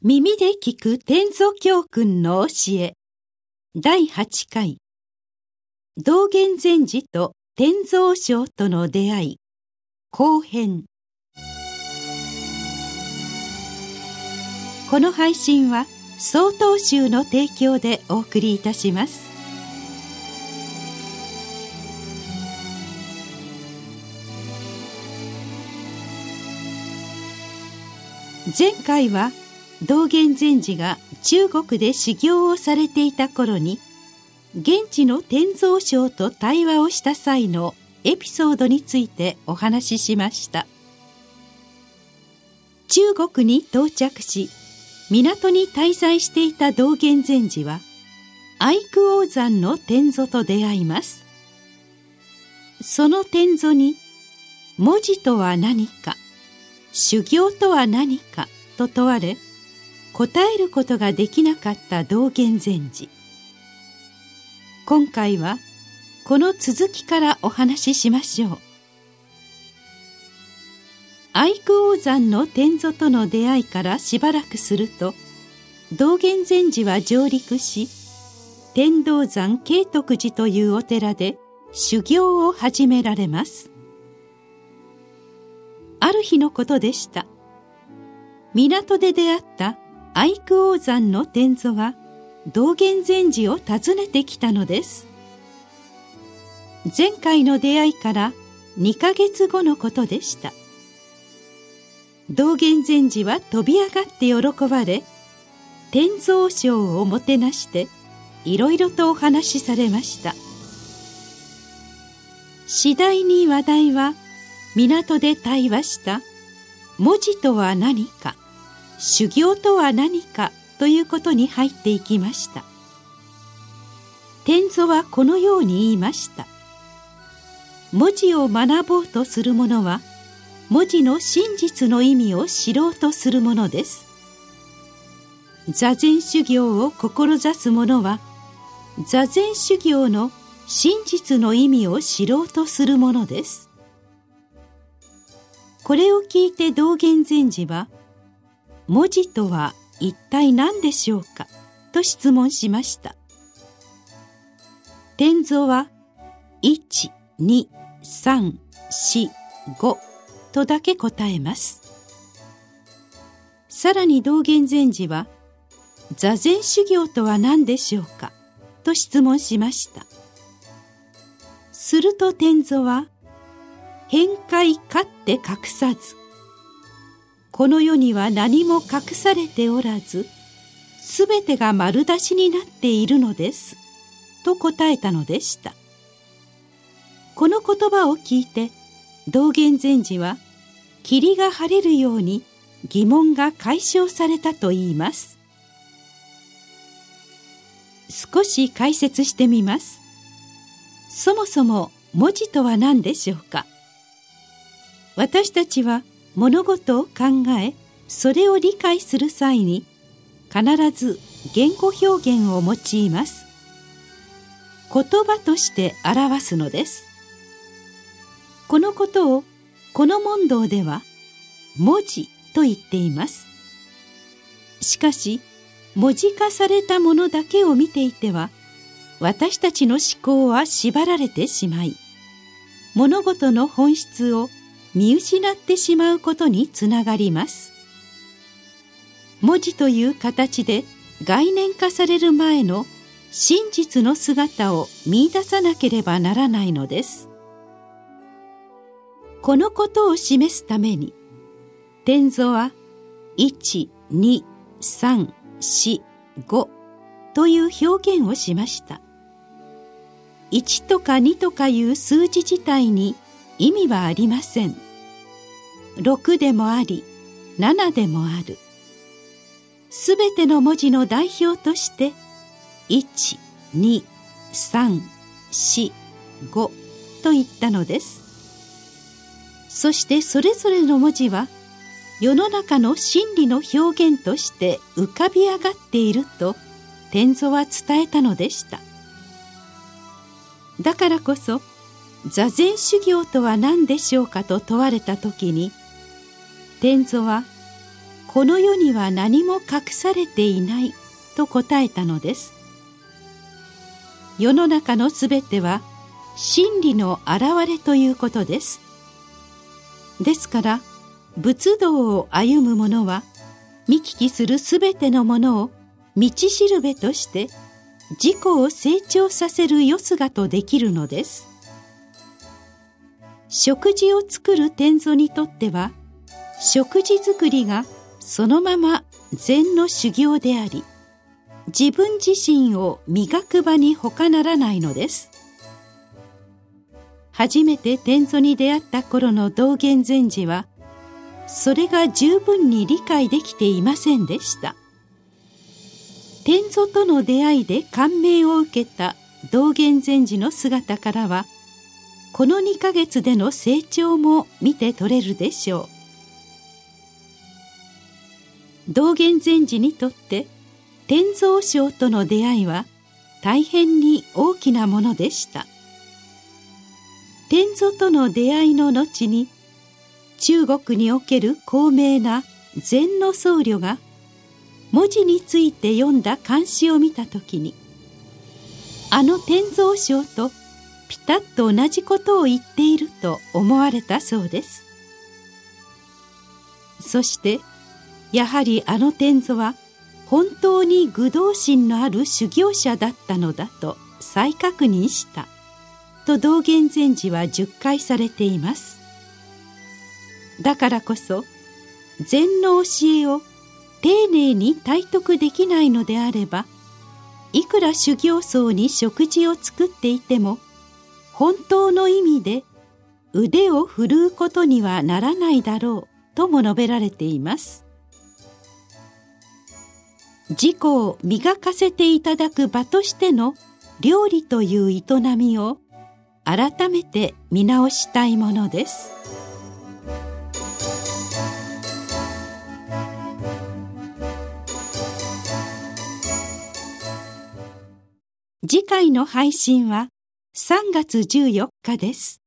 耳で聞く天蔵教訓の教え。第8回。道元禅師と天蔵賞との出会い。後編。この配信は曹洞宗の提供でお送りいたします。前回は「道元禅師が中国で修行をされていた頃に現地の天蔵省と対話をした際のエピソードについてお話ししました。中国に到着し港に滞在していた道元禅師は愛久王山の天蔵と出会います。その天蔵に文字とは何か修行とは何かと問われ答えることができなかった道元禅師。今回はこの続きからお話ししましょう。愛久王山の天祖との出会いからしばらくすると道元禅師は上陸し天道山慶徳寺というお寺で修行を始められます。ある日のことでした。港で出会った愛久王山の天祖は道元禅師を訪ねてきたのです。前回の出会いから2ヶ月後のことでした。道元禅師は飛び上がって喜ばれ天蔵賞をもてなしていろいろとお話しされました。次第に話題は港で対話した文字とは何か。修行とは何かということに入っていきました。天祖はこのように言いました。文字を学ぼうとする者は文字の真実の意味を知ろうとするものです。座禅修行を志す者は座禅修行の真実の意味を知ろうとするものです。これを聞いて道元禅師は文字とは一体何でしょうか？と質問しました。天蔵は12345とだけ答えます。さらに道元禅師は座禅修行とは何でしょうか？と質問しました。すると天蔵は変界かって隠さずこの世には何も隠されておらずすべてが丸出しになっているのです」と答えたのでした。この言葉を聞いて道元禅師は霧が晴れるように疑問が解消されたといいます。少し解説してみます。そもそも文字とは何でしょうか？私たちは物事を考えそれを理解する際に必ず言語表現を用います。言葉として表すのです。このことをこの問答では文字と言っています。しかし文字化されたものだけを見ていては私たちの思考は縛られてしまい物事の本質を見失ってしまうことにつながります。文字という形で概念化される前の真実の姿を見出さなければならないのです。このことを示すために天蔵は12345という表現をしました。1とか2とかいう数字自体に意味はありません。6でもあり7でもある。すべての文字の代表として12345と言ったのです。そしてそれぞれの文字は世の中の真理の表現として浮かび上がっていると天蔵は伝えたのでした。だからこそ座禅修行とは何でしょうかと問われた時に天祖はこの世には何も隠されていないと答えたのです。世の中のすべては真理の現れということです。ですから仏道を歩む者は見聞きするすべてのものを道しるべとして自己を成長させるよすがとできるのです。食事を作る天祖にとっては食事作りがそのまま禅の修行であり自分自身を磨く場に他ならないのです。初めて天祖に出会った頃の道元禅師はそれが十分に理解できていませんでした。天祖との出会いで感銘を受けた道元禅師の姿からはこの2ヶ月での成長も見て取れるでしょう。道元禅師にとって天蔵賞との出会いは大変に大きなものでした。天蔵との出会いの後に中国における高名な禅の僧侶が文字について読んだ漢詩を見た時にあの天蔵賞とピタッと同じことを言っていると思われたそうです。そしてやはりあの天蔵は本当に愚道心のある修行者だったのだと再確認した。と道元禅師は述回されています。だからこそ禅の教えを丁寧に体得できないのであればいくら修行僧に食事を作っていても本当の意味で腕を振るうことにはならないだろうとも述べられています。自己を磨かせていただく場としての料理という営みを改めて見直したいものです次回の配信は3月14日です。